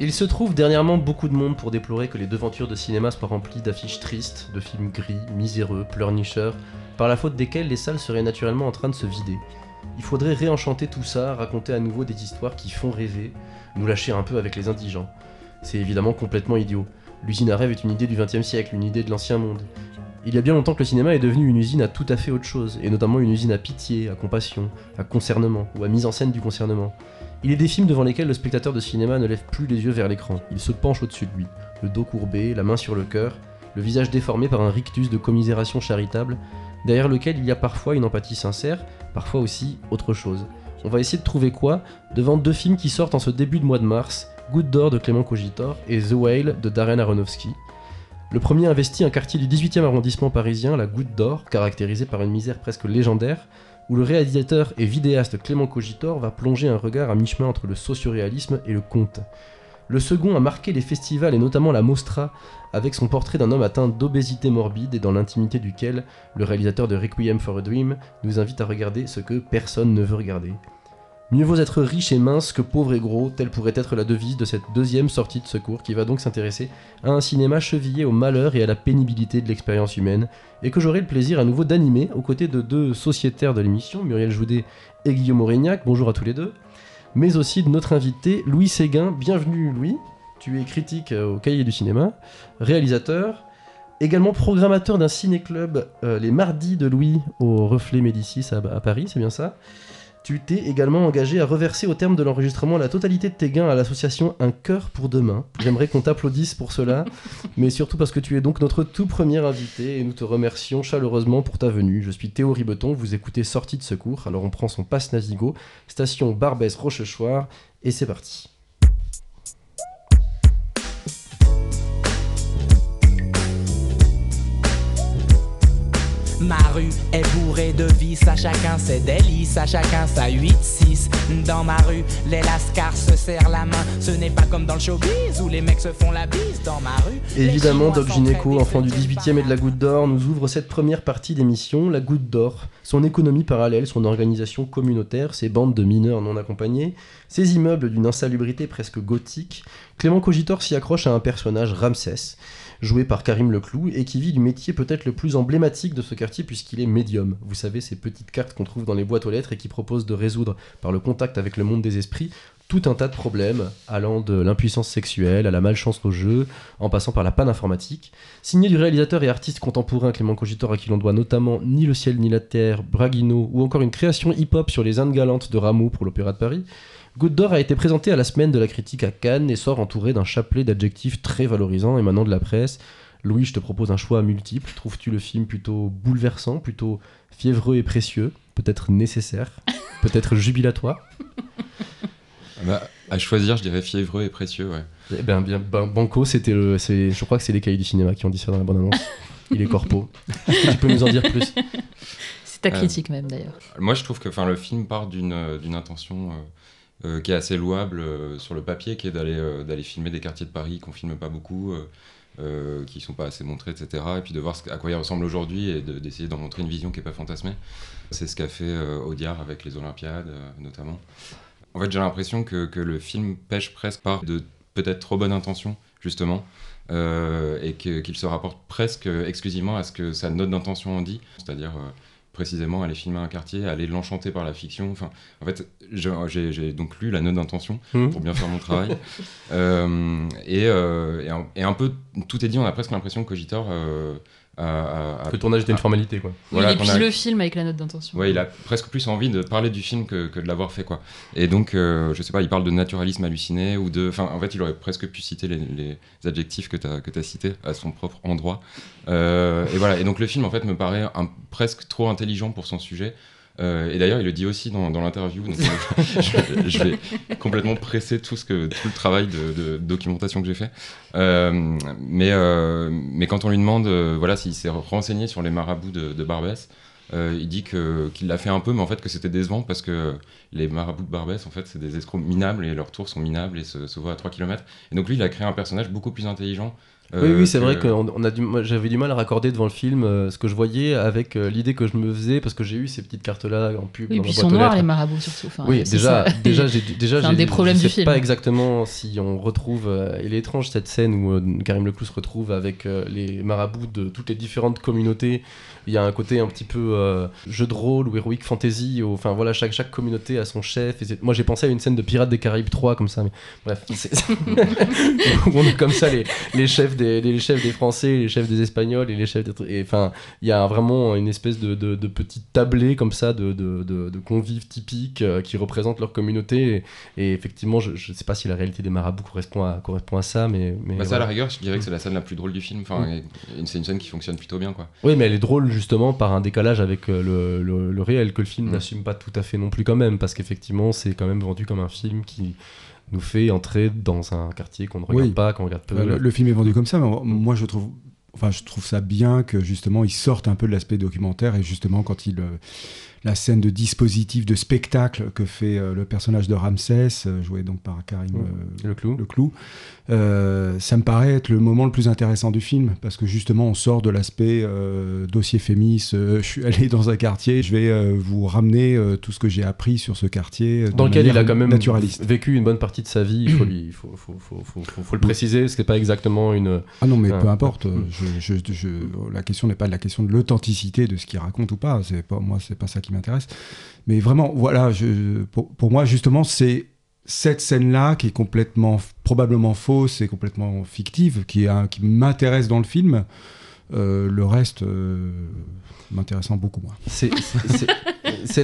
Il se trouve dernièrement beaucoup de monde pour déplorer que les devantures de cinéma soient remplies d'affiches tristes, de films gris, miséreux, pleurnicheurs, par la faute desquels les salles seraient naturellement en train de se vider. Il faudrait réenchanter tout ça, raconter à nouveau des histoires qui font rêver, nous lâcher un peu avec les indigents. C'est évidemment complètement idiot. L'usine à rêve est une idée du XXe siècle, une idée de l'ancien monde. Il y a bien longtemps que le cinéma est devenu une usine à tout à fait autre chose, et notamment une usine à pitié, à compassion, à concernement, ou à mise en scène du concernement. Il est des films devant lesquels le spectateur de cinéma ne lève plus les yeux vers l'écran, il se penche au-dessus de lui, le dos courbé, la main sur le cœur, le visage déformé par un rictus de commisération charitable, derrière lequel il y a parfois une empathie sincère, parfois aussi autre chose. On va essayer de trouver quoi devant deux films qui sortent en ce début de mois de mars, Good Door de Clément Cogitor et The Whale de Darren Aronofsky. Le premier investit un quartier du 18e arrondissement parisien, la Goutte d'Or, caractérisé par une misère presque légendaire, où le réalisateur et vidéaste Clément Cogitor va plonger un regard à mi-chemin entre le socioréalisme et le conte. Le second a marqué les festivals et notamment la Mostra avec son portrait d'un homme atteint d'obésité morbide et dans l'intimité duquel le réalisateur de Requiem for a Dream nous invite à regarder ce que personne ne veut regarder. Mieux vaut être riche et mince que pauvre et gros, telle pourrait être la devise de cette deuxième sortie de secours qui va donc s'intéresser à un cinéma chevillé au malheur et à la pénibilité de l'expérience humaine, et que j'aurai le plaisir à nouveau d'animer aux côtés de deux sociétaires de l'émission, Muriel Joudet et Guillaume Aurignac, bonjour à tous les deux, mais aussi de notre invité Louis Séguin, bienvenue Louis, tu es critique au cahier du cinéma, réalisateur, également programmateur d'un ciné-club euh, les mardis de Louis au Reflet Médicis à Paris, c'est bien ça tu t'es également engagé à reverser au terme de l'enregistrement la totalité de tes gains à l'association Un cœur pour demain. J'aimerais qu'on t'applaudisse pour cela, mais surtout parce que tu es donc notre tout premier invité et nous te remercions chaleureusement pour ta venue. Je suis Théo Ribeton, vous écoutez Sortie de secours, alors on prend son passe Navigo, station Barbès-Rochechouart, et c'est parti. Ma rue est bourrée de vices, à chacun ses délices, à chacun sa 8-6. Dans ma rue, les lascars se serrent la main. Ce n'est pas comme dans le showbiz où les mecs se font la bise. Dans ma rue. Évidemment, Doc Gineco, enfant du 18e et de la Goutte d'Or, nous ouvre cette première partie d'émission, la Goutte d'Or. Son économie parallèle, son organisation communautaire, ses bandes de mineurs non accompagnés, ses immeubles d'une insalubrité presque gothique. Clément Cogitor s'y accroche à un personnage, Ramsès joué par Karim Leclou, et qui vit du métier peut-être le plus emblématique de ce quartier puisqu'il est médium. Vous savez, ces petites cartes qu'on trouve dans les boîtes aux lettres et qui proposent de résoudre par le contact avec le monde des esprits tout un tas de problèmes, allant de l'impuissance sexuelle à la malchance au jeu, en passant par la panne informatique. Signé du réalisateur et artiste contemporain Clément Cogitor, à qui l'on doit notamment Ni le ciel ni la terre, Braguino, ou encore une création hip-hop sur les Indes galantes de Rameau pour l'Opéra de Paris, Goutte d'Or a été présenté à la semaine de la critique à Cannes et sort entouré d'un chapelet d'adjectifs très valorisants émanant de la presse. Louis, je te propose un choix multiple. Trouves-tu le film plutôt bouleversant, plutôt fiévreux et précieux, peut-être nécessaire, peut-être jubilatoire? Bah, À choisir, je dirais fiévreux et précieux, ouais. Eh ben, bien, ben, Banco, c'était le, je crois que c'est les cahiers du cinéma qui ont dit ça dans la bande-annonce. Il est corpo. tu peux nous en dire plus C'est ta critique même d'ailleurs. Moi, je trouve que le film part d'une intention euh, qui est assez louable euh, sur le papier, qui est d'aller euh, d'aller filmer des quartiers de Paris qu'on filme pas beaucoup, qui sont pas assez montrés, etc. Et puis de voir à quoi ils ressemblent aujourd'hui et d'essayer d'en montrer une vision qui est pas fantasmée. C'est ce qu'a fait Audiard avec les Olympiades, notamment. En fait, j'ai l'impression que, que, le film pêche presque par de peut-être trop bonnes intentions, justement, et qu'il se rapporte presque exclusivement à ce que sa note d'intention en dit, c'est-à-dire précisément aller filmer un quartier, aller l'enchanter par la fiction. Enfin, en fait, j'ai donc lu la note d'intention mmh. pour bien faire mon travail. Euh, et, euh, et, un, et, un, peu, tout est dit, on a presque l'impression que Cogitor que le tournage était une formalité quoi. Voilà, et puis le film avec la note d'intention. Ouais, il a presque plus envie de parler du film que, que de l'avoir fait quoi. Et donc euh, je sais pas, il parle de naturalisme halluciné ou de enfin en fait, il aurait presque pu citer les, les adjectifs que tu as que as cités à son propre endroit. Euh, et voilà, et donc le film en fait me paraît un, presque trop intelligent pour son sujet. Euh, et d'ailleurs, il le dit aussi dans, dans l'interview. Donc, je, je, vais complètement presser tout, ce que, tout le travail de, documentation que j'ai fait. Euh, mais, euh, mais quand on lui demande voilà, s'il s'est renseigné sur les marabouts de, Barbès, il dit qu'il l'a fait un peu, mais en fait que c'était décevant parce qu'il les marabouts de Barbès, en fait, c'est des escrocs minables et leurs tours sont minables et se, se voient à 3 km. Et donc lui, il a créé un personnage beaucoup plus intelligent. Oui, euh, oui, c'est que- vrai que on a du, moi, j'avais du mal à raccorder devant le film euh, ce que je voyais avec euh, l'idée que je me faisais parce que j'ai eu ces petites cartes là en pub. Oui, dans puis ils sont noirs les marabouts surtout. Enfin, Oui, c'est déjà, déjà, j'ai, déjà, C'est un j'ai- des problèmes je du sais film. pas exactement si on retrouve. euh, il est étrange cette scène où euh, Karim Leclou se retrouve avec euh, les marabouts de toutes les différentes communautés. Il y a un côté un petit peu euh, jeu de rôle ou heroic fantasy. ou- Enfin voilà, chaque, chaque communauté a son chef. Et c'est- moi j'ai pensé à une scène de Pirates des Caraïbes 3 comme ça. Mais bref, c'est- où on est comme ça les, les chefs des les chefs des Français, les chefs des Espagnols et les chefs des. Enfin, il y a vraiment une espèce de, de, de petite tablée comme ça de, convives typiques euh, qui représentent leur communauté. Et, et effectivement, je, je sais pas si la réalité des marabouts correspond à, correspond à ça, mais. mais Bah, ça, à la rigueur, je dirais que c'est la scène la plus drôle du film. Enfin, et c'est une scène qui fonctionne plutôt bien, quoi. Oui, mais elle est drôle justement par un décalage avec euh, le, le, le réel que le film Mm. n'assume pas tout à fait non plus quand même, parce qu'effectivement, c'est quand même vendu comme un film qui nous fait entrer dans un quartier qu'on ne regarde Oui. pas, qu'on regarde peu. Euh, Le, le film est vendu comme ça, mais moi je trouve, enfin je trouve ça bien que justement ils sortent un peu de l'aspect documentaire et justement quand il euh, la scène de dispositif de spectacle que fait euh, le personnage de Ramsès, euh, joué donc par Karim Mm. euh, Le clou. le clou, ça me paraît être le moment le plus intéressant du film parce que justement on sort de l'aspect dossier Fémis. je suis allé dans un quartier, je vais vous ramener tout ce que j'ai appris sur ce quartier dans lequel il a quand même naturaliste. vécu une bonne partie de sa vie, il faut, lui, le préciser, ce n'est pas exactement une... Ah non, mais peu importe. je- la question n'est pas de la question de l'authenticité de ce qu'il raconte ou pas. C'est pas moi, c'est pas ça qui m'intéresse. Mais vraiment, voilà, pour, pour moi justement, c'est cette scène-là qui est complètement, probablement fausse et complètement fictive, qui, qui m'intéresse dans le film. Euh, le reste euh, m'intéressant beaucoup moins. C'est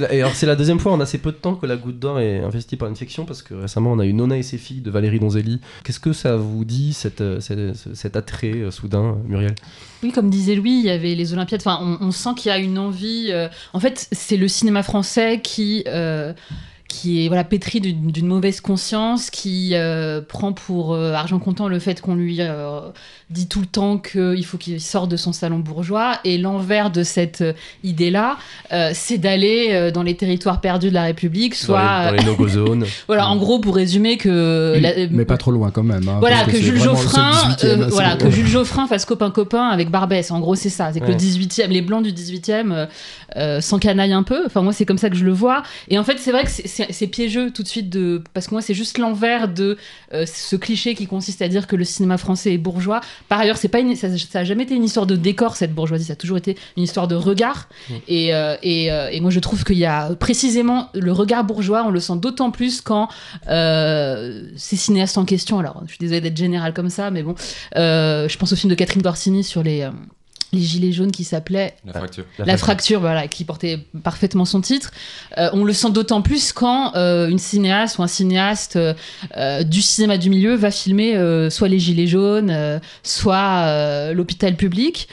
alors, c'est la deuxième fois en assez peu de temps que la Goutte d'Or est investie par une fiction, parce que récemment on a eu Nona et ses filles de Valérie Donzelli. Qu'est-ce que ça vous dit, euh, cette- cet attrait euh, soudain, Muriel? Oui, comme disait Louis, il y avait les Olympiades. Enfin, on, sent qu'il y a une envie. euh, En fait, c'est le cinéma français qui. Qui est voilà pétri d'une mauvaise conscience, qui euh, prend pour euh, argent comptant le fait qu'on lui euh, dit tout le temps qu'il faut qu'il sorte de son salon bourgeois. Et l'envers de cette idée-là, euh, c'est d'aller euh, dans les territoires perdus de la République, soit Dans les, dans les no-go zones. voilà, en gros pour résumer que la- mais pas trop loin quand même. hein, voilà, que, Jules Geoffrin, seul 18e, c'est voilà, que Jules Geoffrin fasse copain-copain avec Barbès. En gros, c'est ça. C'est que Ouais. le 18e, les blancs du 18e euh, euh, s'encanaillent un peu. Enfin, moi, c'est comme ça que je le vois. Et en fait, c'est vrai que c'est- c'est piégeux tout de suite de. Parce que moi, c'est juste l'envers de euh, ce cliché qui consiste à dire que le cinéma français est bourgeois. Par ailleurs, c'est pas une, ça, ça a jamais été une histoire de décor, cette bourgeoisie. Ça a toujours été une histoire de regard. Mm. Et, euh, et, euh, et moi, je trouve qu'il y a précisément le regard bourgeois. On le sent d'autant plus quand ces cinéastes en question. Alors, je suis désolée d'être générale comme ça, mais bon, je pense au film de Catherine Corsini sur les, les gilets jaunes qui s'appelait La fracture. La fracture, voilà, qui portait parfaitement son titre. Euh, on le sent d'autant plus quand euh, une cinéaste ou un cinéaste euh, du cinéma du milieu va filmer soit les Gilets jaunes, soit l'hôpital public.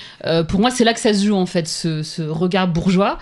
Pour moi, c'est là que ça se joue, en fait, ce, ce regard bourgeois.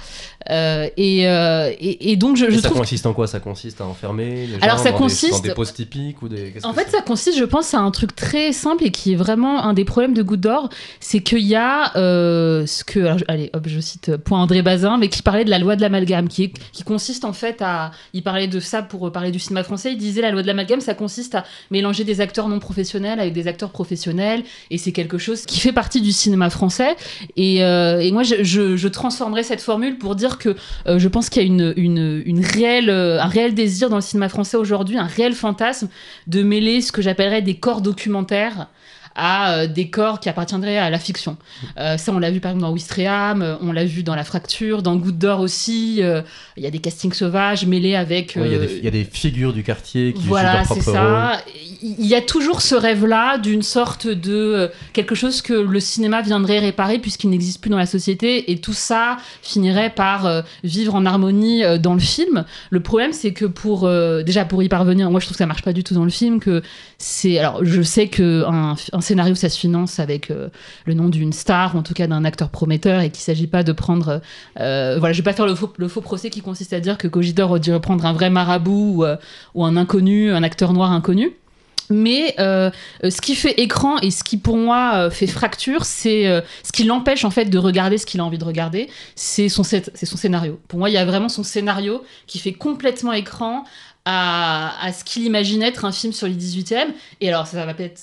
Euh, et, euh, et, et donc, je, Et je ça trouve consiste en quoi? Ça consiste à enfermer les gens Alors, ça dans consiste- des, dans des poses typiques ou des... En fait, ça consiste, je pense, à un truc très simple et qui est vraiment un des problèmes de Goutte d'Or, c'est qu'il y a euh, ce que, alors, allez, hop, je cite point André Bazin, mais qui parlait de la loi de l'amalgame, qui, est- qui consiste en fait à, il parlait de ça pour parler du cinéma français, il disait la loi de l'amalgame, ça consiste à mélanger des acteurs non professionnels avec des acteurs professionnels, et c'est quelque chose qui fait partie du cinéma français. Et, et moi, je, je, je transformerais cette formule pour dire que euh, je pense qu'il y a euh, un réel désir dans le cinéma français aujourd'hui, un réel fantasme de mêler ce que j'appellerais des corps documentaires à euh, des corps qui appartiendraient à la fiction. Euh, ça, on l'a vu par exemple dans Wistreham, euh, on l'a vu dans La Fracture, dans Goutte d'Or aussi. Il y a des castings sauvages mêlés avec. Il y a des- il y, a des figures du quartier qui voilà, jouent leur c'est propre rôle. ça. Il y a toujours ce rêve-là d'une sorte de quelque chose que le cinéma viendrait réparer puisqu'il n'existe plus dans la société et tout ça finirait par euh, vivre en harmonie euh, dans le film. Le problème, c'est que pour euh, déjà pour y parvenir, moi je trouve que ça marche pas du tout dans le film. Que c'est alors je sais que un, un scénario ça se finance avec euh, le nom d'une star, ou en tout cas d'un acteur prometteur, et qu'il s'agit pas de prendre. euh, voilà, je vais pas faire le faux, procès qui consiste à dire que Cogidor aurait dû reprendre un vrai marabout ou, euh, un inconnu, un acteur noir inconnu. Mais euh, euh, ce qui fait écran et ce qui pour moi euh, fait fracture, c'est euh, ce qui l'empêche en fait de regarder ce qu'il a envie de regarder, c'est son, son scénario. Pour moi, il y a vraiment son scénario qui fait complètement écran à, ce qu'il imagine être un film sur les 18e. Et alors, ça va peut-être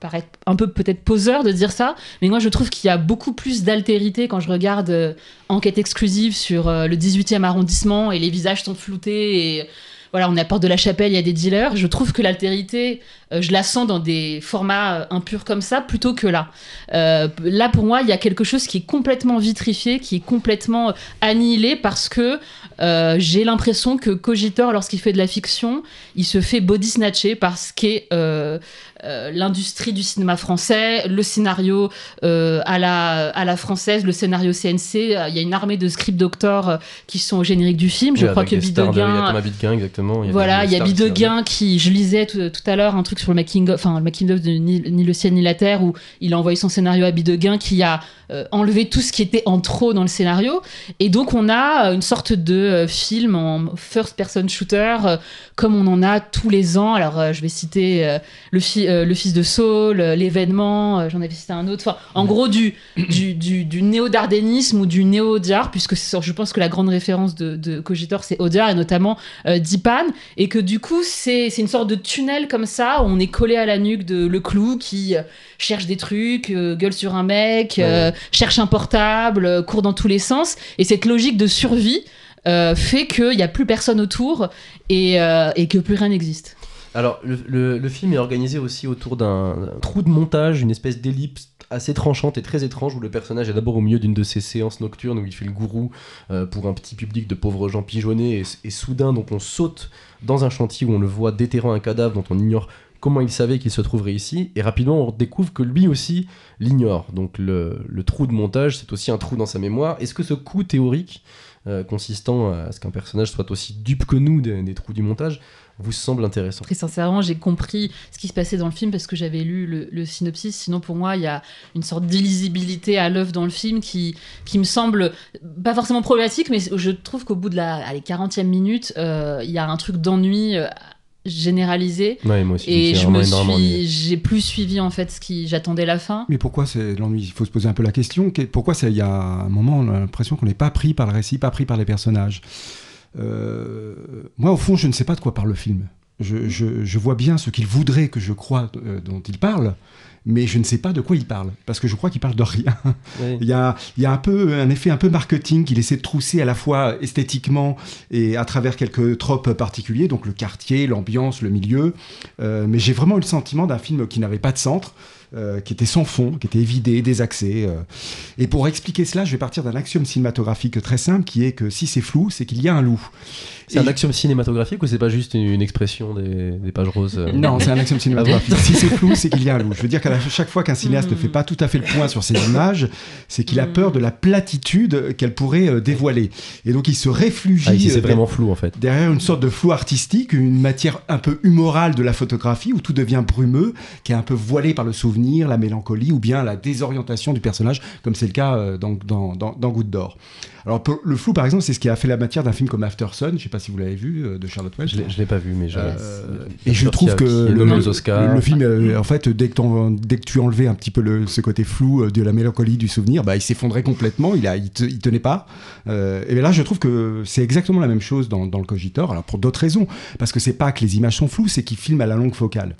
paraître un peu peut-être poseur de dire ça, mais moi je trouve qu'il y a beaucoup plus d'altérité quand je regarde euh, Enquête exclusive sur euh, le 18e arrondissement et les visages sont floutés et voilà, on est à Porte de la Chapelle, il y a des dealers. Je trouve que l'altérité, je la sens dans des formats euh, impurs comme ça, plutôt que là. Euh, là, pour moi, il y a quelque chose qui est complètement vitrifié, qui est complètement euh, annihilé, parce que euh, j'ai l'impression que Cogitor, lorsqu'il fait de la fiction, il se fait body snatcher parce qu'est euh, euh, l'industrie du cinéma français, le scénario euh, à, la, à la française, le scénario CNC. euh, Il y a une armée de script doctors euh, qui sont au générique du film. Je crois que de- Il y a. Thomas Bidegain, exactement. Voilà, il y a Bidegain qui, je lisais tout, tout à l'heure un truc sur le making of, enfin le making de ni, Ni le ciel ni la terre où il a envoyé son scénario à Bidegain qui a euh, enlevé tout ce qui était en trop dans le scénario et donc on a euh, une sorte de euh, film en first person shooter comme on en a tous les ans. Alors je vais citer le, fi- le fils de Saul, l'événement, j'en avais cité un autre. Enfin, en gros du du, du, néo-dardénisme ou du néo-Audiard puisque je pense que la grande référence de, de Cogitor c'est Audiard et notamment Dipan et que du coup c'est une sorte de tunnel comme ça on est collé à la nuque de le clou qui euh, cherche des trucs, euh, gueule sur un mec, euh, cherche un portable, court dans tous les sens et cette logique de survie fait qu'il n'y a plus personne autour et, et que plus rien n'existe. Alors, le, le- le film est organisé aussi autour d'un d'un trou de montage, une espèce d'ellipse assez tranchante et très étrange où le personnage est d'abord au milieu d'une de ces séances nocturnes où il fait le gourou euh, pour un petit public de pauvres gens pigeonnés et, et soudain donc on saute dans un chantier où on le voit déterrant un cadavre dont on ignore comment il savait qu'il se trouverait ici et rapidement on découvre que lui aussi l'ignore. Donc le, trou de montage c'est aussi un trou dans sa mémoire. Est-ce que ce coup théorique euh, consistant à ce qu'un personnage soit aussi dupe que nous des, trous du montage vous semble intéressant? Très sincèrement, j'ai compris ce qui se passait dans le film parce que j'avais lu le, le synopsis. Sinon, pour moi, il y a une sorte d'illisibilité à l'œuvre dans le film qui, qui me semble pas forcément problématique, mais je trouve qu'au bout de la allez, 40e minute, euh, il y a un truc d'ennui euh, généralisé. Ouais, moi aussi, Et j'ai je me suis, j'ai plus suivi en fait ce qui, j'attendais la fin. Mais pourquoi c'est l'ennui? Il faut se poser un peu la question. Qu'est- Pourquoi c'est- il y a un moment, on a l'impression qu'on n'est pas pris par le récit, pas pris par les personnages? Euh, Moi, au fond, je ne sais pas de quoi parle le film. Je, je- je vois bien ce qu'il voudrait que je croie euh, dont il parle, mais je ne sais pas de quoi il parle, parce que je crois qu'il parle de rien. Ouais. Il y a, il y a un peu un effet un peu marketing qu'il essaie de trousser à la fois esthétiquement et à travers quelques tropes particuliers, donc le quartier, l'ambiance, le milieu. Euh, mais j'ai vraiment eu le sentiment d'un film qui n'avait pas de centre, euh, qui était sans fond, qui était évidé, désaxé. euh. Et pour expliquer cela, je vais partir d'un axiome cinématographique très simple qui est que si c'est flou, c'est qu'il y a un loup. C'est un axiome cinématographique ou c'est pas juste une, expression des, des pages roses euh Non, c'est un axiome cinématographique. si c'est flou, c'est qu'il y a un loup. Je veux dire qu'à chaque fois qu'un cinéaste ne fait pas tout à fait le point sur ses images, c'est qu'il a Mm. peur de la platitude qu'elle pourrait euh, dévoiler. Et donc il se réfugie Ah, ici c'est vraiment flou en fait. derrière une sorte de flou artistique, une matière un peu humorale de la photographie où tout devient brumeux, qui est un peu voilé par le souvenir, la mélancolie ou bien la désorientation du personnage, comme c'est le cas euh, dans, dans, dans, dans Goutte d'Or. Alors pour- le flou, par exemple, c'est ce qui a fait la matière d'un film comme After Sun, je ne sais pas si vous l'avez vu, euh, de Charlotte Welch. Je je l'ai pas vu, mais je. Euh, et je trouve que le, film, euh, en fait, dès que, dès que tu enlevais un petit peu le, ce côté flou de la mélancolie du souvenir, bah, il s'effondrait complètement, il, a, il, te- il tenait pas. Euh, et bien là, je trouve que c'est exactement la même chose dans, dans le Cogitor, alors pour d'autres raisons, parce que c'est pas que les images sont floues, c'est qu'il filme à la longue focale.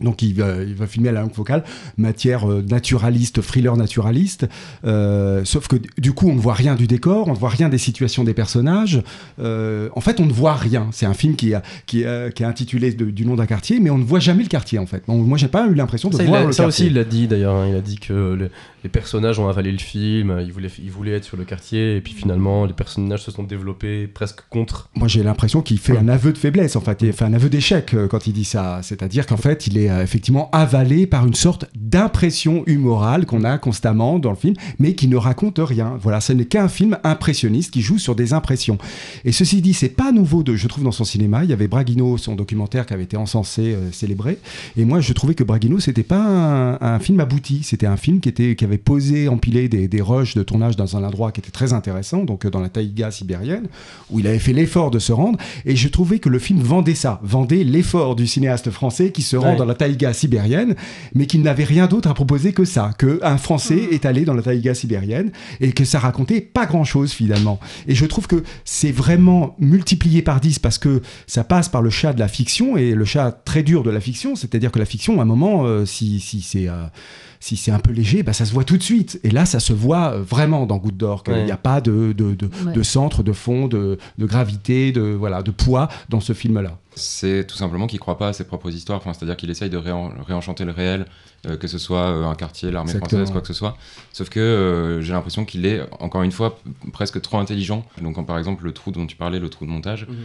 Donc il va, il va filmer à la langue focale, matière euh, naturaliste, thriller naturaliste. Euh, sauf que du coup, on ne voit rien du décor, on ne voit rien des situations des personnages. Euh, en fait, on ne voit rien. C'est un film qui, a- qui, a- qui est intitulé de- du nom d'un quartier, mais on ne voit jamais le quartier en fait. Moi, j'ai pas eu l'impression de Ça, il voir l'a- le ça quartier. aussi, il l'a dit d'ailleurs. hein. Il a dit que le- les personnages ont avalé le film, ils voulaient, ils voulaient être sur le quartier, et puis finalement, les personnages se sont développés presque contre. Moi, j'ai l'impression qu'il fait un aveu de faiblesse, en fait, il fait un aveu d'échec quand il dit ça. C'est-à-dire qu'en fait, il est effectivement avalé par une sorte d'impression humorale qu'on a constamment dans le film, mais qui ne raconte rien. Voilà, ce n'est qu'un film impressionniste qui joue sur des impressions. Et ceci dit, c'est pas nouveau, de, je trouve, dans son cinéma. Il y avait Braguino, son documentaire qui avait été encensé, euh, célébré. Et moi, je trouvais que Braguino, c'était pas un, un film abouti. C'était un film qui, était, qui avait posé, empilé des, des rushs de tournage dans un endroit qui était très intéressant, donc euh, dans la taïga sibérienne, où il avait fait l'effort de se rendre. Et je trouvais que le film vendait ça, vendait l'effort du cinéaste français qui se rend Ouais. dans la taïga sibérienne, mais qu'il n'avait rien d'autre à proposer que ça, que un Français Hmm. est allé dans la taïga sibérienne et que ça racontait pas grand-chose finalement. Et je trouve que c'est vraiment multiplié par 10 parce que ça passe par le chat de la fiction et le chat très dur de la fiction, c'est-à-dire que la fiction, à un moment, euh, si, si c'est euh, si c'est un peu léger, bah, ça se voit tout de suite. Et là, ça se voit euh, vraiment dans Goutte d'Or, qu'il Ouais. n'y a pas de, de, de, Ouais. de centre, de fond, de, de gravité, de, voilà, de poids dans ce film-là. C'est tout simplement qu'il croit pas à ses propres histoires. Enfin, C'est-à-dire qu'il essaye de réen- réenchanter le réel, euh, que ce soit euh, un quartier, l'armée française, quoi que ce soit. Sauf que euh, j'ai l'impression qu'il est, encore une fois, presque trop intelligent. Donc, quand, par exemple, le trou dont tu parlais, le trou de montage, Mhm.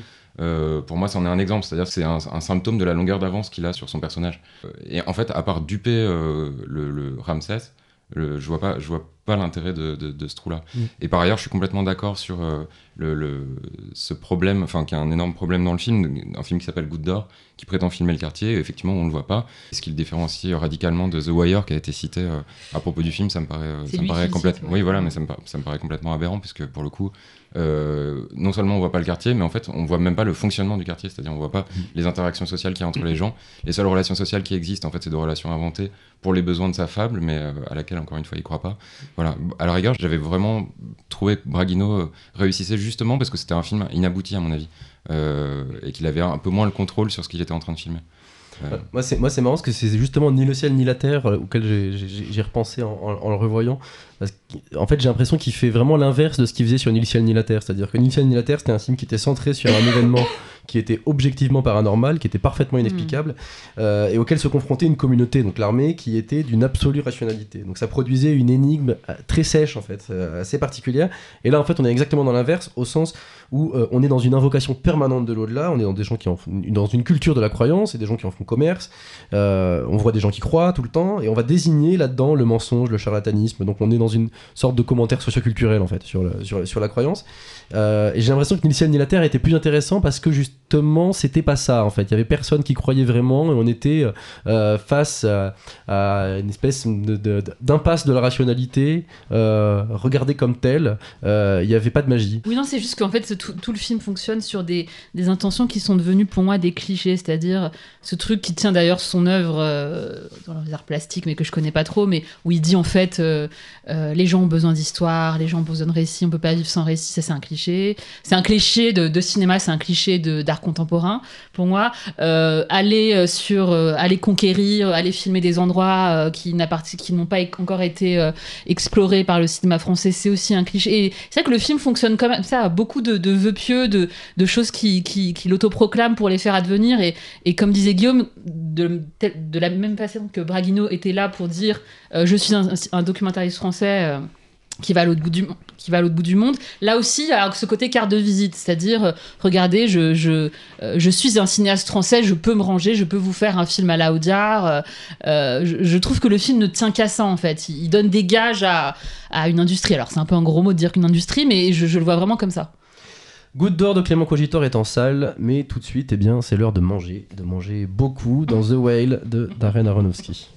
euh, pour moi, c'en est un exemple. C'est-à-dire que c'est un, un symptôme de la longueur d'avance qu'il a sur son personnage. Et en fait, à part duper euh, le, le Ramsès, le- je vois pas, je vois pas l'intérêt de, de- de ce trou-là. Mm. Et par ailleurs, je suis complètement d'accord sur euh, le, le- ce problème, enfin, qui est un énorme problème dans le film, un film qui s'appelle Goutte d'Or, qui prétend filmer le quartier. Et effectivement, on le voit pas. Ce qui le différencie radicalement de The Wire, qui a été cité euh, à propos du film, ça me paraît, euh, ça me paraît complètement. Oui, voilà, mais ça me, ça me paraît complètement aberrant, puisque pour le coup, euh, non seulement on voit pas le quartier, mais en fait, on voit même pas le fonctionnement du quartier. C'est-à-dire, on voit pas les interactions sociales qu'il y a entre les gens. Les seules relations sociales qui existent, en fait, c'est des relations inventées pour les besoins de sa fable, mais euh, à laquelle, encore une fois, il croit pas. Voilà. À la rigueur, j'avais vraiment trouvé que Braguino euh, réussissait justement parce que c'était un film inabouti, à mon avis, euh, et qu'il avait un peu moins le contrôle sur ce qu'il était en train de filmer. Euh, Moi, c'est moi, c'est marrant parce que c'est justement ni le ciel ni la terre euh, auquel j'ai- j'ai j'ai repensé en, en- en le revoyant. Parce qu'en fait, j'ai l'impression qu'il fait vraiment l'inverse de ce qu'il faisait sur Ni le ciel ni la terre. C'est-à-dire que Ni le ciel ni la terre, c'était un film qui était centré sur un événement qui était objectivement paranormal, qui était parfaitement inexplicable, euh, et auquel se confrontait une communauté, donc l'armée, qui était d'une absolue rationalité. Donc ça produisait une énigme très sèche, en fait, euh, assez particulière. Et là, en fait, on est exactement dans l'inverse, au sens où euh, on est dans une invocation permanente de l'au-delà, on est dans des gens qui dans une culture de la croyance et des gens qui en font commerce. Euh, on voit des gens qui croient tout le temps et on va désigner là-dedans le mensonge, le charlatanisme. Donc on est dans une sorte de commentaire socioculturel en fait sur, sur, la croyance. Euh, et j'ai l'impression que Ni le ciel ni la terre était plus intéressant parce que justement c'était pas ça en fait. Il y avait personne qui croyait vraiment et on était face à, une espèce d'impasse de, la rationalité regardée comme telle. Il n'y avait pas de magie. Oui, non, c'est juste qu'en fait, tout, le film fonctionne sur des, intentions qui sont devenues pour moi des clichés, c'est-à-dire ce truc qui tient d'ailleurs son œuvre euh, dans les arts plastiques, mais que je connais pas trop, mais où il dit en fait euh, euh, les gens ont besoin d'histoire, les gens ont besoin de récit, on peut pas vivre sans récit, ça c'est un cliché. C'est un cliché de, cinéma, c'est un cliché d'art contemporain pour moi. Aller sur, aller conquérir, aller filmer des endroits qui n'ont pas é- encore été explorés par le cinéma français, c'est aussi un cliché. Et c'est vrai que le film fonctionne comme ça, a beaucoup de vœux pieux, de, de choses qui, qui, qui l'autoproclament pour les faire advenir. Et, et comme disait Guillaume, de, de la même façon que Braguino était là pour dire euh, je suis un, un documentariste français. euh, qui va à l'autre bout du qui va à l'autre bout du monde là aussi il y a ce côté carte de visite c'est-à-dire euh, regardez je, je, euh, je suis un cinéaste français je peux me ranger je peux vous faire un film à la Audiard euh, euh, je, je trouve que le film ne tient qu'à ça en fait il, il donne des gages à, à une industrie alors c'est un peu un gros mot de dire qu'une industrie mais je, je le vois vraiment comme ça Goutte d'or de Clément Cogitor est en salle, mais tout de suite, eh bien, c'est l'heure de manger, de manger beaucoup dans The Whale de Darren Aronofsky.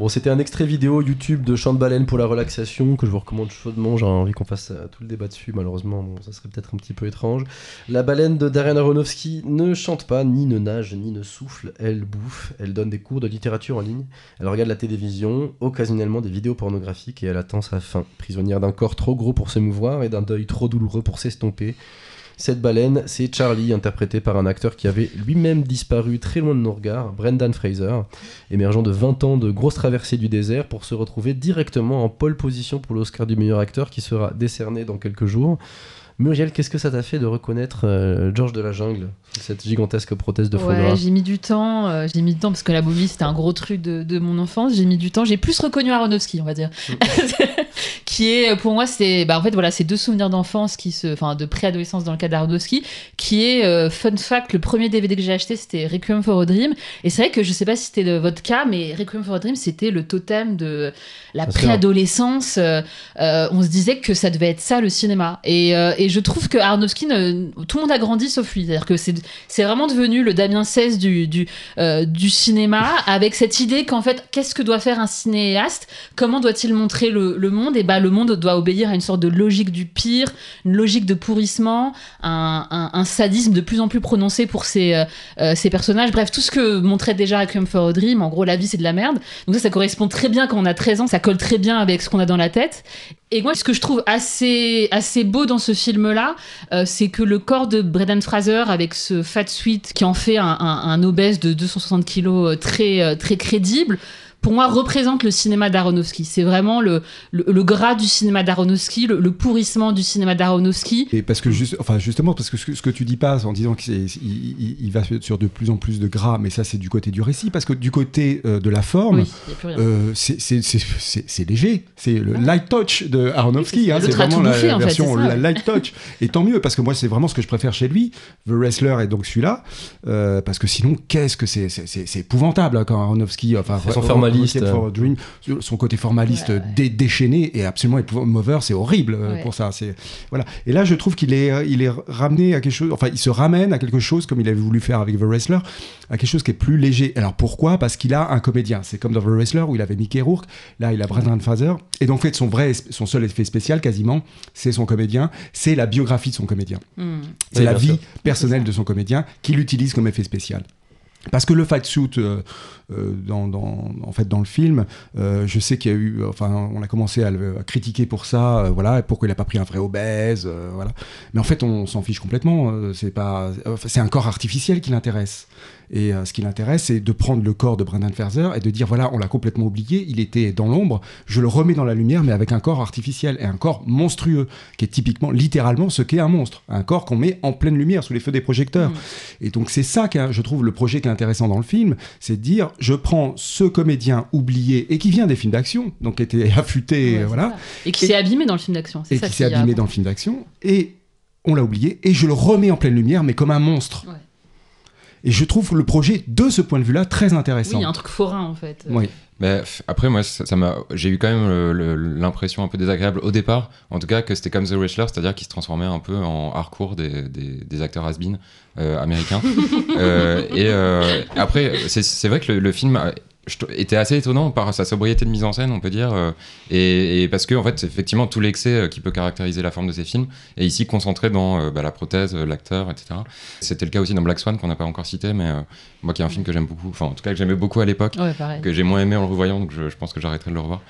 Bon, c'était un extrait vidéo YouTube de Chant de baleine pour la relaxation que je vous recommande chaudement. J'aurais envie qu'on fasse euh, tout le débat dessus. Malheureusement, ça serait peut-être un petit peu étrange. La baleine de Darren Aronofsky ne chante pas, ni ne nage, ni ne souffle. Elle bouffe. Elle donne des cours de littérature en ligne. Elle regarde la télévision, occasionnellement des vidéos pornographiques et elle attend sa fin. Prisonnière d'un corps trop gros pour s'émouvoir et d'un deuil trop douloureux pour s'estomper. Cette baleine, c'est Charlie, interprété par un acteur qui avait lui-même disparu très loin de nos regards, Brendan Fraser, émergeant de 20 ans de grosse traversée du désert pour se retrouver directement en pole position pour l'Oscar du meilleur acteur qui sera décerné dans quelques jours. Muriel, qu'est-ce que ça t'a fait de reconnaître euh, George de la Jungle cette gigantesque prothèse de foie Ouais, j'ai mis du temps, euh, j'ai mis du temps parce que la momie c'était un gros truc de, de mon enfance. J'ai mis du temps, j'ai plus reconnu Aronofsky, on va dire, qui est pour moi c'est, bah en fait voilà, c'est deux souvenirs d'enfance qui se, enfin de préadolescence dans le cas d'Aronofsky, qui est euh, fun fact, le premier DVD que j'ai acheté c'était Requiem for a Dream, et c'est vrai que je sais pas si c'était votre cas, mais Requiem for a Dream c'était le totem de la préadolescence. euh, euh, on se disait que ça devait être ça le cinéma, et, euh, et je trouve que Aronofsky, ne- tout le monde a grandi sauf lui. C'est-à-dire que c'est vraiment devenu le Damien XVI du, euh, du cinéma, avec cette idée qu'en fait, qu'est-ce que doit faire un cinéaste? Comment doit-il montrer le, le monde? Et bah, le monde doit obéir à une sorte de logique du pire, une logique de pourrissement, un, un- sadisme de plus en plus prononcé pour ces, euh, euh, personnages. Bref, tout ce que montrait déjà Requiem for a Dream, en gros, la vie c'est de la merde. Donc ça, ça correspond très bien quand on a 13 ans, ça colle très bien avec ce qu'on a dans la tête. Et moi, ce que je trouve assez, assez beau dans ce film-là, euh, c'est que le corps de Brendan Fraser, avec ce fat suite qui en fait un, un- un obèse de 260 kilos euh, très, euh, très crédible, pour moi, représente le cinéma d'Aronofsky. C'est vraiment le, le, le gras du cinéma d'Aronofsky, le, le pourrissement du cinéma d'Aronofsky. Et parce que juste, enfin justement, parce que ce, que ce que tu dis pas en disant qu'il il, va sur de plus en plus de gras, mais ça c'est du côté du récit, parce que du côté euh, de la forme, Oui, euh, c'est- léger, c'est le light touch de Aronofsky, Oui, c'est- hein, c'est vraiment la bouffé, en fait, version la light touch. Et tant mieux, parce que moi c'est vraiment ce que je préfère chez lui. The Wrestler est donc celui-là, euh, parce que sinon qu'est-ce que c'est c'est- c'est c'est épouvantable hein, quand Aronofsky, enfin Re- formaliste, for Dream, son côté formaliste Ouais, ouais. dé- déchaîné et absolument mauvais, c'est horrible euh, Ouais. pour ça. C'est voilà. Et là, je trouve qu'il est, euh, il est ramené à quelque chose. Enfin, il se ramène à quelque chose comme il avait voulu faire avec The Wrestler, à quelque chose qui est plus léger. Alors pourquoi? Parce qu'il a un comédien. C'est comme dans The Wrestler où il avait Mickey Rourke. Là, il a Brendan Fraser. Et donc, en fait, son vrai, son seul effet spécial, quasiment, c'est son comédien. C'est la biographie de son comédien. Hmm. C'est Oui, la vie sûr. personnelle de son comédien qu'il utilise comme effet spécial. Parce que le fight suit euh, dans, dans- en fait dans le film, euh, je sais qu'il y a eu, enfin, on a commencé à le à critiquer pour ça, euh, voilà, pourquoi il a pas pris un vrai obèse, euh, voilà. Mais en fait, on s'en fiche complètement. euh, c'est pas, c'est un corps artificiel qui l'intéresse. Et euh, ce qui l'intéresse, c'est de prendre le corps de Brendan Fraser et de dire voilà, on l'a complètement oublié, il était dans l'ombre, je le remets dans la lumière, mais avec un corps artificiel et un corps monstrueux, qui est typiquement, littéralement, ce qu'est un monstre, un corps qu'on met en pleine lumière sous les feux des projecteurs. Mm. Et donc c'est ça que je trouve le projet qui est intéressant dans le film, c'est de dire je prends ce comédien oublié et qui vient des films d'action, donc qui était affûté, Ouais, voilà. Et qui s'est abîmé dans le film d'action. c'est et ça qui s'est est abîmé dans le film d'action, et on l'a oublié, et je le remets en pleine lumière, mais comme un monstre. Ouais. Et je trouve le projet, de ce point de vue-là, très intéressant. Oui, il y a un truc forain en fait. Oui. Mais après, moi, ça m'a, j'ai eu quand même le- l'impression un peu désagréable au départ, en tout cas, que c'était comme The Wrestler, c'est-à-dire qu'il se transformait un peu en hardcore des, des, des acteurs has-been euh, américains. Euh, et euh, après, c'est, vrai que le, le film était assez étonnant par sa sobriété de mise en scène, on peut dire, euh, et, et parce que en fait, c'est effectivement tout l'excès euh, qui peut caractériser la forme de ces films est ici concentré dans euh, bah, la prothèse, l'acteur, etc. C'était le cas aussi dans Black Swan qu'on n'a pas encore cité, mais moi qui est un film que j'aime beaucoup, enfin en tout cas que j'aimais beaucoup à l'époque Ouais, que j'ai moins aimé en le revoyant, donc je, je pense que j'arrêterai de le revoir.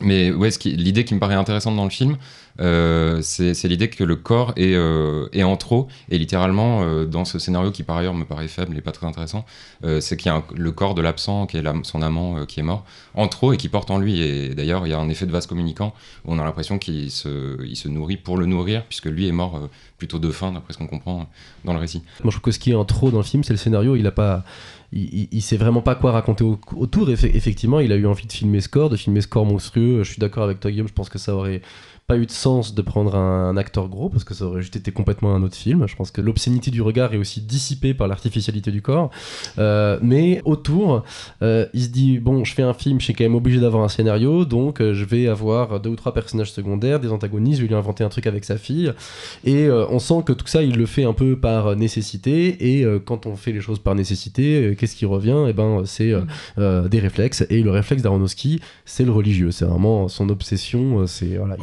Mais ouais, l'idée qui me paraît intéressante dans le film, c'est c'est l'idée que le corps est, euh, est en trop, et littéralement, euh, dans ce scénario qui par ailleurs me paraît faible et pas très intéressant, euh, c'est qu'il y a le corps de l'absent, qui est son amant euh, qui est mort, en trop et qui porte en lui. Et d'ailleurs, il y a un effet de vase communicant où on a l'impression qu'il se, nourrit pour le nourrir, puisque lui est mort euh, plutôt de faim, d'après ce qu'on comprend dans le récit. Moi, je trouve que ce qui est en trop dans le film, c'est le scénario. Il a pas, il, sait vraiment pas quoi raconter au- autour. Effe- effectivement, il a eu envie de filmer ce corps, de filmer ce corps monstrueux. Je suis d'accord avec toi, Guillaume. Je pense que ça aurait pas eu de sens de prendre un, un acteur gros parce que ça aurait juste été complètement un autre film. Je pense que l'obscénité du regard est aussi dissipée par l'artificialité du corps. Euh, mais autour, euh, il se dit bon, je fais un film, je suis quand même obligé d'avoir un scénario, donc euh, je vais avoir deux ou trois personnages secondaires, des antagonistes, je vais lui inventer un truc avec sa fille. Et on sent que tout ça, il le fait un peu par nécessité. Et quand on fait les choses par nécessité, qu'est-ce qui revient? Eh ben, c'est des réflexes. Et le réflexe d'Aronofsky, c'est le religieux. C'est vraiment son obsession. C'est voilà,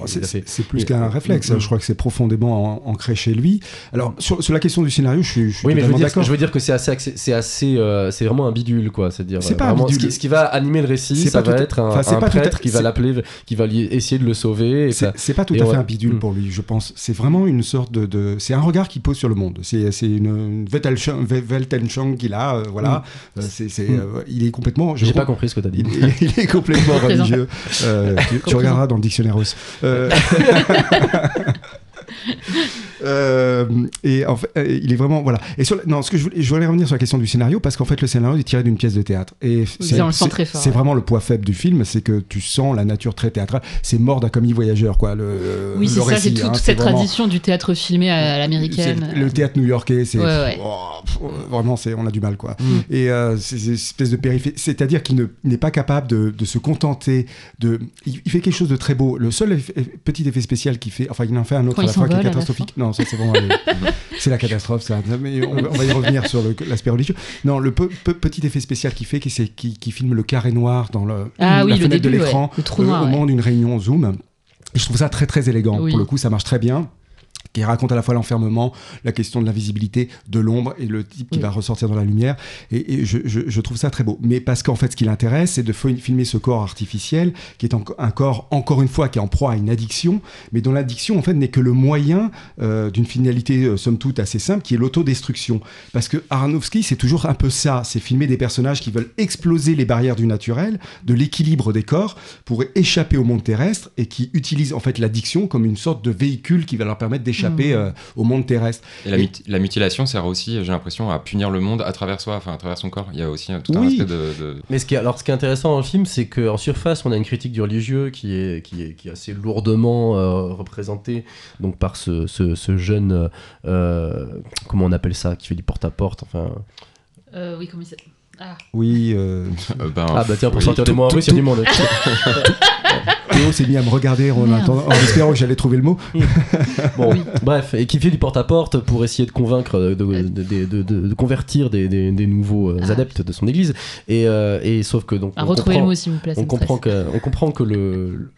C'est plus qu'un réflexe, Mm. je crois que c'est profondément an- ancré chez lui. Alors, sur, sur la question du scénario, je suis, je suis Oui, mais je veux, dire, d'accord. je veux dire que c'est assez, c'est assez, euh, c'est vraiment un bidule, quoi. C'est-à-dire, C'est euh, pas un ce, bidule. qui, ce qui va animer le récit, C'est ça pas va être un, un pas prêtre qui va l'appeler, qui va lui essayer de le sauver. C'est pas tout à fait un bidule Mm. pour lui, je pense. C'est vraiment une sorte de. c'est un regard qu'il pose sur le monde. C'est une, Weltanschauung- qu'il a, euh, voilà. Euh, Mm. euh, il est complètement. je J'ai pas compris ce que t'as dit. il, est- complètement religieux. Euh, tu, tu regarderas dans le dictionnaire russe. Euh, Yeah. euh, et en fait, euh, il est vraiment voilà. Et sur, non, ce que je voulais, je voulais revenir sur la question du scénario parce qu'en fait, le scénario est tiré d'une pièce de théâtre. Et c'est- ouais. vraiment le poids faible du film, c'est que tu sens la nature très théâtrale. C'est mort d'un commis voyageur, quoi. Le, Oui, c'est ça, c'est toute hein, cette vraiment- tradition du théâtre filmé à l'américaine. Le théâtre new-yorkais, c'est Ouais, ouais. oh, vraiment, c'est, on a du mal, quoi. Mm. Et euh, c'est une espèce de périphérie. C'est-à-dire qu'il ne- n'est pas capable de, de se contenter de. Il, il fait quelque chose de très beau. Le seul eff- petit effet spécial qu'il fait, enfin, il en fait un autre Quand à la fois qui est catastrophique. Non, ça, c'est vraiment. le- c'est la catastrophe, ça. Mais on, va- on va y revenir sur l'aspect religieux. Non, le peu- peu- petit effet spécial qu'il fait, qui, qui, qui filme le carré noir dans le, Ah la oui, le fenêtre de l'écran ouais. Euh, au ouais. moment d'une réunion Zoom. Et je trouve ça très très élégant. Oui. Pour le coup, ça marche très bien. Qui raconte à la fois l'enfermement, la question de l'invisibilité, de l'ombre et le type qui Oui. va ressortir dans la lumière. Et, et je, je- je trouve ça très beau. Mais parce qu'en fait, ce qui l'intéresse, c'est de filmer ce corps artificiel, qui est en- un corps, encore une fois, qui est en proie à une addiction, mais dont l'addiction, en fait, n'est que le moyen euh, d'une finalité, euh, somme toute, assez simple, qui est l'autodestruction. Parce que Aronofsky, c'est toujours un peu ça. C'est filmer des personnages qui veulent exploser les barrières du naturel, de l'équilibre des corps, pour échapper au monde terrestre et qui utilisent en fait l'addiction comme une sorte de véhicule qui va leur permettre d'échapper Mhm. euh, au monde terrestre. Et la, Et- muti- la mutilation sert aussi, j'ai l'impression, à punir le monde à travers soi, enfin à travers son corps. Il y a aussi un- tout un Oui. aspect de. de- Mais ce qui est, alors, ce qui est intéressant dans le film, c'est qu'en surface, on a une critique du religieux qui est, qui est, qui est assez lourdement euh, représentée donc, par ce, ce, ce jeune. euh, comment on appelle ça Qui fait du porte-à-porte. Enfin... Euh, oui, comment il s'appelle? Ah. Oui, euh, euh, ben, Ah, bah tiens, pour oui. sortir des mots en tout- russe, il y a du monde. Théo s'est mis à me regarder en, Merde. attendant- en espérant que j'allais trouver le mot. Bon, bref, et qui fait du porte-à-porte pour essayer de convaincre, euh, de, de, de- de- de- de convertir des, des- des nouveaux euh, Ah. adeptes de son église. Et, euh, et sauf que donc. À on retrouver le comprend- mot, s'il vous plaît. comprend que on comprend que le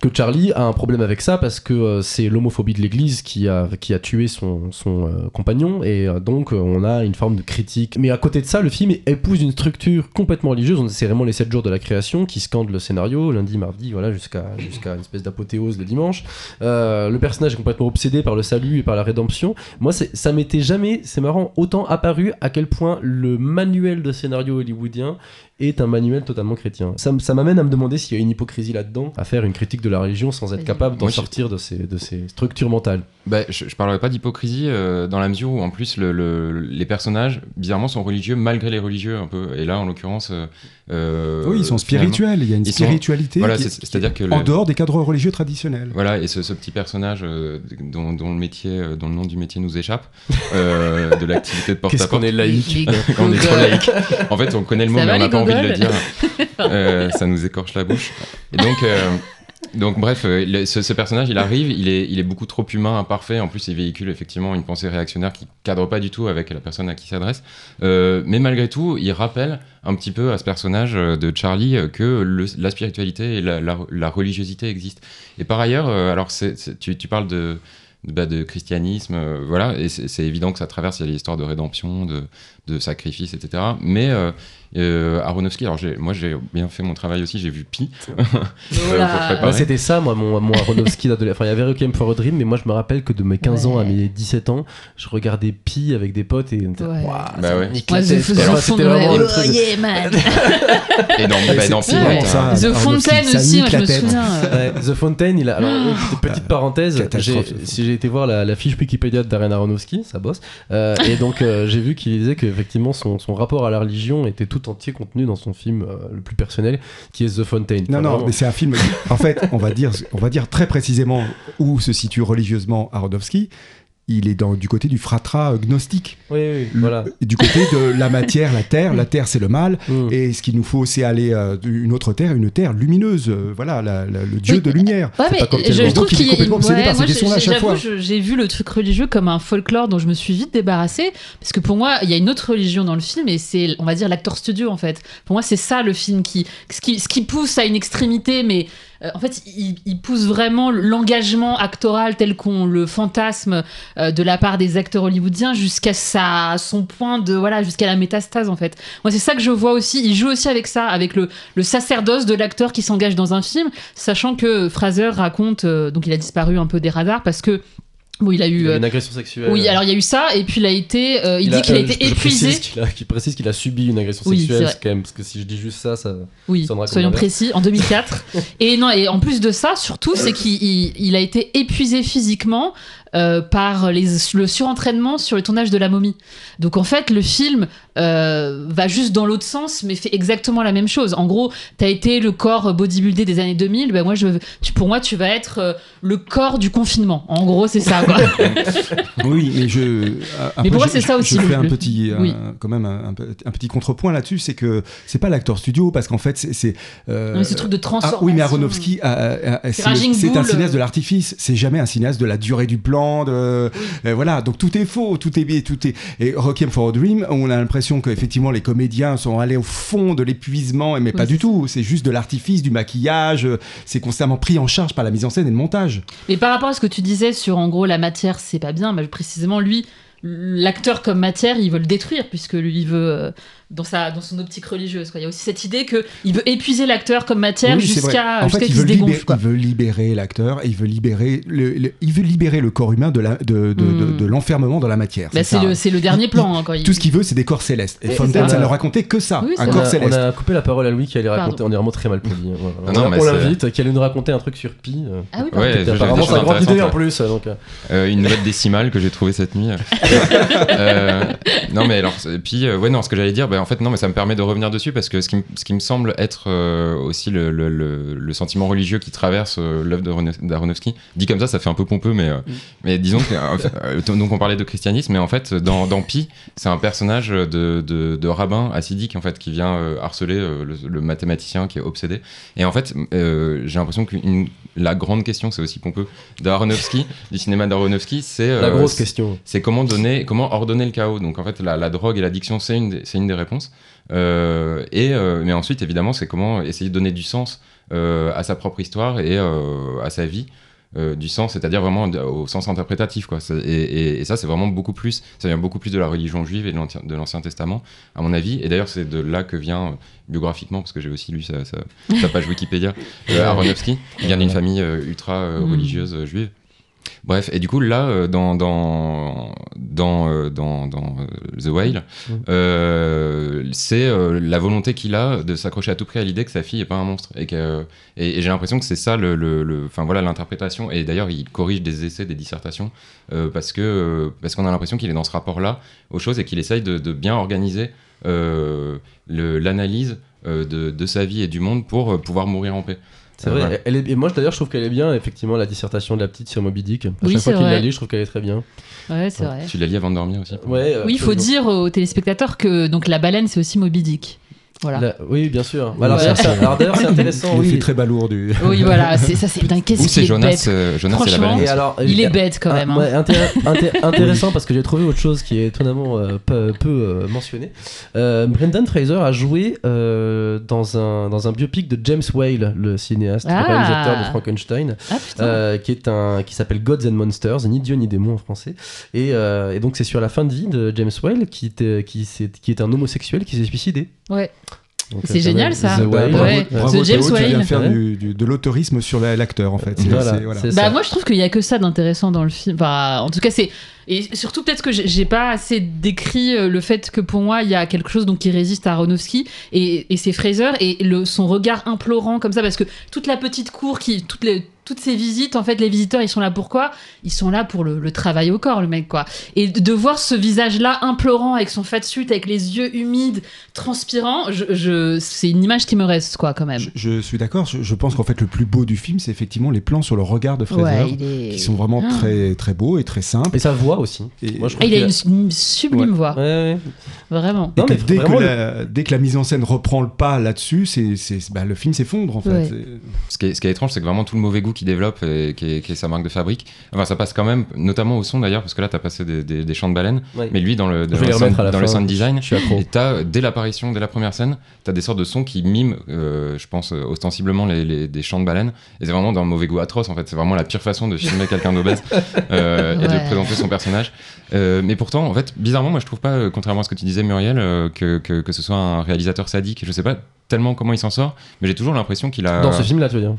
que Charlie a un problème avec ça parce que euh, c'est l'homophobie de l'Église qui a tué son euh, compagnon et euh, donc on a une forme de critique. Mais à côté de ça, le film épouse une structure complètement religieuse. C'est vraiment les 7 jours de la création qui scandent le scénario lundi, mardi, voilà jusqu'à jusqu'à une espèce d'apothéose le dimanche. Le personnage est complètement obsédé par le salut et par la rédemption. Moi, ça m'était jamais, c'est marrant, autant apparu à quel point le manuel de scénario hollywoodien est un manuel totalement chrétien. Ça, m'amène à me demander s'il y a une hypocrisie là-dedans, à faire une critique de la religion sans être capable d'en sortir de ces, de ces structures mentales. Bah, je, je parlerai pas d'hypocrisie euh, dans la mesure où en plus le, le- les personnages bizarrement sont religieux malgré les religieux un peu et là en l'occurrence euh, euh, oui, ils sont finalement- spirituels. Il y a une ils sont- spiritualité voilà qui- c'est- c'est-à-dire que en le- dehors des cadres religieux traditionnels. voilà et ce, ce petit personnage euh, dont, dont le métier euh, dont le nom du métier nous échappe euh, de l'activité de porte Qu'est-ce à qu'on est laïque Les on est trop laïque. En fait on connaît le mot Ça mais on n'a pas envie de le dire. Euh, ça nous écorche la bouche. Et donc euh, donc bref, euh, le- ce, ce personnage, il arrive, il est, il est beaucoup trop humain, imparfait. En plus, il véhicule effectivement une pensée réactionnaire qui cadre pas du tout avec la personne à qui s'adresse. Euh, mais malgré tout, il rappelle un petit peu à ce personnage euh, de Charlie que le- la spiritualité et la, la- la religiosité existent. Et par ailleurs, alors tu, tu parles de, de, bah, christianisme, euh, voilà, et c'est c'est évident que ça traverse, il y a l'histoire de rédemption, de, de sacrifice, etc. Mais euh, euh, Aronofsky, alors moi j'ai bien fait mon travail aussi, j'ai vu Pi. Voilà. Moi, c'était ça, moi, mon, mon Aronofsky d'adolescence. Enfin, il y avait Requiem for a Dream, mais moi, je me rappelle que de mes 15 ans à mes 17 ans, je regardais Pi avec des potes et on était, Ouais. Waouh, Bah ça ouais. Moi, The, C'était vraiment le ouais. truc. Oh, yeah, man. Et dans, bah, Pi, ça. The ça aussi, moi je me souviens. euh, The Fountain, il a. Alors, euh, petite parenthèse, si j'ai été voir la, la fiche Wikipédia de Darren Aronofsky, ça bosse, euh, et donc euh, j'ai vu qu'il disait qu'effectivement son, son rapport à la religion était tout entier contenu dans son film euh, le plus personnel, qui est The Fountain. Non, Enfin, non, vraiment. mais c'est un film. En fait, on va dire, on va dire très précisément où se situe religieusement Aronofsky. Il est dans, du côté du fratras gnostique, Oui, oui, Le- voilà. du côté de la matière, la terre. La terre, c'est le mal. Mm. Et ce qu'il nous faut, c'est aller euh, d'une autre terre, une terre lumineuse. euh, voilà, la- la- le dieu Oui. de lumière. Ouais, C'est mais pas comme je, trouve est qu'il complètement obsédé par ces questions-là à j'ai- chaque j'avoue, fois. je- j'ai vu le truc religieux comme un folklore dont je me suis vite débarrassée parce que pour moi, il y a une autre religion dans le film et c'est, on va dire, l'acteur studio en fait. Pour moi, c'est ça le film qui, ce qui, ce qui pousse à une extrémité, mais euh, en fait, il, il pousse vraiment l'engagement actoral tel qu'on le fantasme euh, de la part des acteurs hollywoodiens jusqu'à sa, son point de voilà, jusqu'à la métastase en fait. Moi, c'est ça que je vois aussi. Il joue aussi avec ça, avec le, le sacerdoce de l'acteur qui s'engage dans un film, sachant que Fraser raconte, euh, donc il a disparu un peu des radars parce que bon, il a eu. Il a euh, une agression sexuelle. oui, alors il y a eu ça, et puis il a été, euh, il, dit qu'il a euh, été je- épuisé. précise qu'il a, précise qu'il a subi une agression Oui, sexuelle, quand même, parce que si je dis juste ça, ça. Oui, soyons précis, en 2004. et non, et en plus de ça, surtout, c'est qu'il il- il a été épuisé physiquement euh, par les, le surentraînement sur le tournage de La Momie. Donc en fait, le film euh, va juste dans l'autre sens, mais fait exactement la même chose. En gros, t'as été le corps bodybuildé des années 2000, ben moi, je, tu, pour moi, tu vas être euh, le corps du confinement. En gros, c'est ça. quoi. Oui, mais je. Mais pour moi, c'est ça aussi, Je fais un petit, un- quand même un, un pe- un petit contrepoint là-dessus, c'est que c'est pas l'acteur studio parce qu'en fait c'est. c'est, Non, mais ce truc de ah, transformation. oui, mais Aronofsky, a- a- a- c'est un cinéaste de l'artifice. C'est jamais un cinéaste de la durée du plan. De, euh, voilà, donc tout est faux, tout est tout est. Et Requiem for a Dream, on a l'impression qu'effectivement les comédiens sont allés au fond de l'épuisement, mais pas du tout. C'est juste de l'artifice, du maquillage. euh, C'est constamment pris en charge par la mise en scène et le montage. Mais par rapport à ce que tu disais sur en gros la matière, c'est pas bien, mais précisément lui, l'acteur comme matière, il veut le détruire puisque lui il veut euh, dans sa dans son optique religieuse. Quoi. Il y a aussi cette idée que il veut épuiser l'acteur comme matière Oui, c'est jusqu'à En jusqu'à fait, il qu'il veut, se libérer, dégonfle. Quoi. il veut libérer l'acteur et il veut libérer le, le- il veut libérer le corps humain de la- de, de, de- Hmm. de l'enfermement dans la matière. Bah, c'est le c'est le dernier plan hein, quand il. Tout ce qu'il veut, c'est des corps célestes. Et Fontaine, c'est ça ne racontait que ça, Oui, c'est un corps on, a, céleste. on a coupé la parole à Louis qui allait Pardon. raconter. On est vraiment très mal poli. hein, voilà. Ah non, on c'est- l'invite, qui allait nous raconter un truc sur Pi. euh, Ah oui. Ouais, apparemment choses sa grande idée en plus. euh, Donc, euh, Euh, une nouvelle décimale que j'ai trouvée cette nuit. Euh, non, mais alors, euh, ouais, non, ce que j'allais dire, bah, en fait, non, mais ça me permet de revenir dessus parce que ce qui, me- ce qui me semble être euh, aussi le, le- le- le sentiment religieux qui traverse euh, l'œuvre d'Arono- d'Aronofsky, dit comme ça, ça fait un peu pompeux, mais, euh, mais disons que, euh, donc on parlait de christianisme, mais en fait, dans, dans Pi, c'est un personnage de, de, de rabbin assidique, en fait, qui vient harceler le, mathématicien qui est obsédé. Et en fait, j'ai l'impression que la grande question, c'est aussi pompeux, d'Aronofsky, du cinéma d'Aronofsky, c'est La grosse question. c'est comment donner, comment ordonner le chaos. Donc en fait, la, la drogue et l'addiction, c'est une, des- c'est une des réponses. Euh, et euh, mais ensuite, évidemment, c'est comment essayer de donner du sens euh, à sa propre histoire et à sa vie. Euh, du sens, c'est-à-dire vraiment au sens interprétatif, quoi. Et, et- et ça, c'est vraiment beaucoup plus, ça vient beaucoup plus de la religion juive et de l'Ancien- Testament, à mon avis. Et d'ailleurs, c'est de là que vient euh, biographiquement, parce que j'ai aussi lu sa, sa- sa page Wikipédia, euh, Aronofsky, il vient d'une famille ultra Mm. religieuse juive. Bref, et du coup, là, euh, dans, dans, dans, euh, dans, dans, euh, The Whale, Mm. euh, c'est euh, la volonté qu'il a de s'accrocher à tout prix à l'idée que sa fille est pas un monstre. Et, que, et, et j'ai l'impression que c'est ça le, le, voilà, l'interprétation. Et d'ailleurs, il corrige des essais, des dissertations, euh, parce que parce qu'on a l'impression qu'il est dans ce rapport-là aux choses et qu'il essaye de, de bien organiser l'analyse de, de sa vie et du monde pour pouvoir mourir en paix. C'est vrai. Elle est, et moi, d'ailleurs, je trouve qu'elle est bien, effectivement, la dissertation de la petite sur Moby Dick. À Oui, chaque fois qu'il la lit, je trouve qu'elle est très bien. Ouais, c'est vrai. Tu la lis avant de dormir aussi Ouais, Oui, il faut dire aux téléspectateurs que donc la baleine c'est aussi Moby Dick. Voilà. La- Oui, bien sûr. Ouais. d'ailleurs, c'est- alors, d'ailleurs, c'est intéressant. Il oui. fait très balourd du. Oui, voilà, c'est ça, c'est putain, qu'est-ce Ou c'est est Jonas, bête. euh, Jonas et la. Et alors, Il euh, est bête quand même. Hein. ouais, intér- intér- intéressant parce que j'ai trouvé autre chose qui est étonnamment euh, peu, peu, euh, mentionné. Euh, Brendan Fraser a joué euh, dans, un, dans un biopic de James Whale, le cinéaste, Ah. le réalisateur de Frankenstein, Ah putain. euh, qui est un qui s'appelle Gods and Monsters, ni Dieu ni démon en français. Et, euh, et donc c'est sur la fin de vie de James Whale qui était qui, s'est- qui est un homosexuel qui s'est suicidé. Ouais. C'est génial, ça. The Bah, Whale. bravo, Ouais. bravo The James Théo, tu viens faire Ouais. du- du- de l'autorisme sur la- l'acteur en fait. C'est- Voilà, c'est- voilà. c'est Bah moi je trouve qu'il y a que ça d'intéressant dans le film. En tout cas c'est et surtout peut-être que j'ai- j'ai pas assez décrit euh, le fait que pour moi il y a quelque chose donc qui résiste à Aronofsky et, et c'est Fraser et le, son regard implorant comme ça parce que toute la petite cour qui toutes les toutes ces visites en fait les visiteurs ils sont là pourquoi? Ils sont là pour le, le travail au corps le mec quoi et de, de voir ce visage là implorant avec son fat suit avec les yeux humides transpirants je, je- c'est une image qui me reste quoi quand même Je, je suis d'accord. Je, je pense qu'en fait le plus beau du film, c'est effectivement les plans sur le regard de Fraser, ouais il est qui sont vraiment Ah. très très beaux et très simples. Et sa voix aussi. Et- Moi, je Ah, trouve il a une, une sublime Ouais. voix Ouais, ouais. vraiment Et Non, que mais dès, que la, dès que la mise en scène reprend le pas là-dessus, c'est, c'est- bah, le film s'effondre en fait. Ce qui est, ce qui est étrange, c'est que vraiment tout le mauvais goût qu'il développe et qui est, qui est sa marque de fabrique, enfin ça passe quand même, notamment au son d'ailleurs, parce que là t'as passé des, des, des chants de baleines, Ouais. mais lui dans le, dans le, sound, dans le design, Je suis accro. et t'as, dès l'apparition, dès la première scène, t'as des sortes de sons qui miment, euh, je pense, euh, ostensiblement les, les- des chants de baleines, et c'est vraiment d'un mauvais goût atroce en fait, c'est vraiment la pire façon de filmer quelqu'un d'obèse euh, et de présenter son personnage. Euh, mais pourtant, en fait, bizarrement, moi je trouve pas, contrairement à ce que tu disais Muriel, euh, que, que, que ce soit un réalisateur sadique, je sais pas tellement comment il s'en sort, mais j'ai toujours l'impression qu'il a... Dans ce film-là, tu veux dire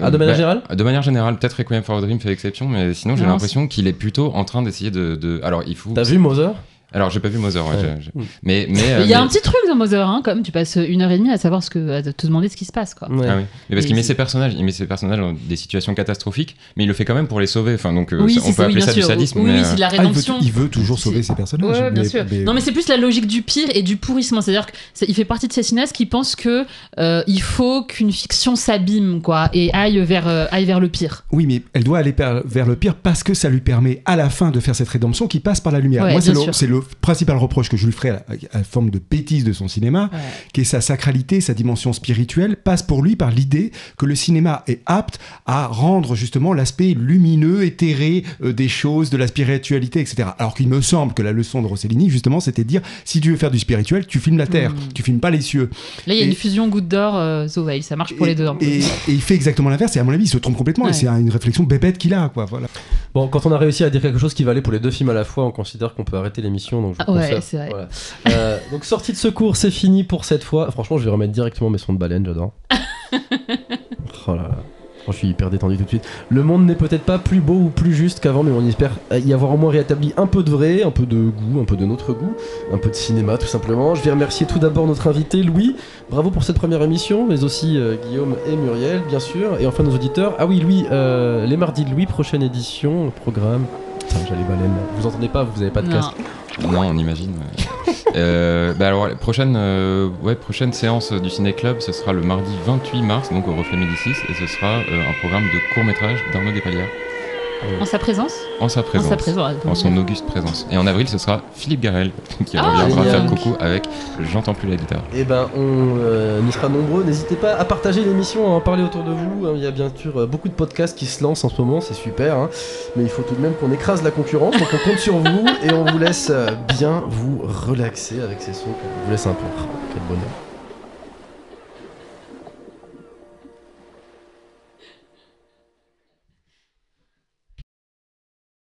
Ah, de manière Bah, générale de manière générale, peut-être Requiem for a Dream fait exception, mais sinon j'ai l'impression qu'il est plutôt en train d'essayer de, de- Alors il faut. T'as vu Mother? Alors, j'ai pas vu Mother, ouais, Ouais. j'ai- j'ai- mais mais, Mais euh, Il y a mais- un petit truc dans Mother, hein, même. Tu passes une heure et demie à savoir ce que, à te demander ce qui se passe, quoi. Ouais. Ah oui. Mais parce Et qu'il met c'est- ses personnages, il met ses personnages dans des situations catastrophiques, mais il le fait quand même pour les sauver. Enfin, donc, euh, c'est on peut appeler bien ça du sûr. sadisme. Oui, mais, oui, euh, c'est de la Ah, il, veut, rédemption. il veut toujours sauver ses personnages. Ouais, bien mais- sûr. mais- Non, mais c'est plus la logique du pire et du pourrissement. C'est-à-dire qu'il fait partie de ces cinéastes qui pensent que euh, il faut qu'une fiction s'abîme, quoi, et aille vers, euh, aille vers le pire. Oui, mais elle doit aller vers le pire parce que ça lui permet à la fin de faire cette rédemption qui passe par la lumière. Ouais, Moi, c'est bien le, sûr. c'est le principal reproche que je lui ferai à la, à forme de bêtise de son cinéma, qui est sa sacralité, sa dimension spirituelle, passe pour lui par l'idée que le cinéma est apte à rendre justement l'aspect lumineux, éthéré euh, des choses, de la spiritualité, etc. Alors qu'il me semble que la leçon de Rossellini, justement, c'était de dire si tu veux faire du spirituel, tu filmes la terre, Mm. tu filmes pas les cieux. Là, il y a Et- une fusion goutte d'or, euh, Zoveil. Ça marche pour et, les deux. peu. Et, et il fait exactement l'inverse, et à mon avis, il se trompe complètement, Ouais. et c'est une réflexion bébête qu'il a, quoi. Voilà. Bon, quand on a réussi à dire quelque chose qui valait pour les deux films à la fois, on considère qu'on peut arrêter l'émission. Donc je vous Ah ouais, conserve. c'est vrai. Voilà. Euh, donc sortie de secours, c'est fini pour cette fois. Franchement, je vais remettre directement mes sons de baleine, j'adore. oh là là. Je suis hyper détendu tout de suite. Le monde n'est peut-être pas plus beau ou plus juste qu'avant, mais on espère y avoir au moins rétabli un peu de vrai, un peu de goût, un peu de notre goût, un peu de cinéma tout simplement. Je vais remercier tout d'abord notre invité Louis. Bravo pour cette première émission, mais aussi euh, Guillaume et Muriel, bien sûr. Et enfin nos auditeurs. Ah oui, Louis, euh, les mardis de Louis, prochaine édition, programme. Putain, baleines. là. Vous entendez pas, vous avez pas de Non. casque. Non, on imagine. ouais. Euh, bah alors, la prochaine, euh, ouais, prochaine séance du Ciné Club, ce sera le mardi 28 mars, donc au Reflet Médicis, et ce sera euh, un programme de court métrage d'Arnaud Despalières En sa présence en sa présence. En sa présence. En son auguste présence. Et en avril, ce sera Philippe Garel qui Ah, reviendra génial. faire coucou avec J'entends plus la guitare. Eh ben, on euh, y sera nombreux. N'hésitez pas à partager l'émission, à en parler autour de vous. Il y a bien sûr euh, beaucoup de podcasts qui se lancent en ce moment, c'est super. hein. Mais il faut tout de même qu'on écrase la concurrence. Donc on compte sur vous et on vous laisse euh, bien vous relaxer avec ces sons. On vous laisse un peu. Quel bonheur.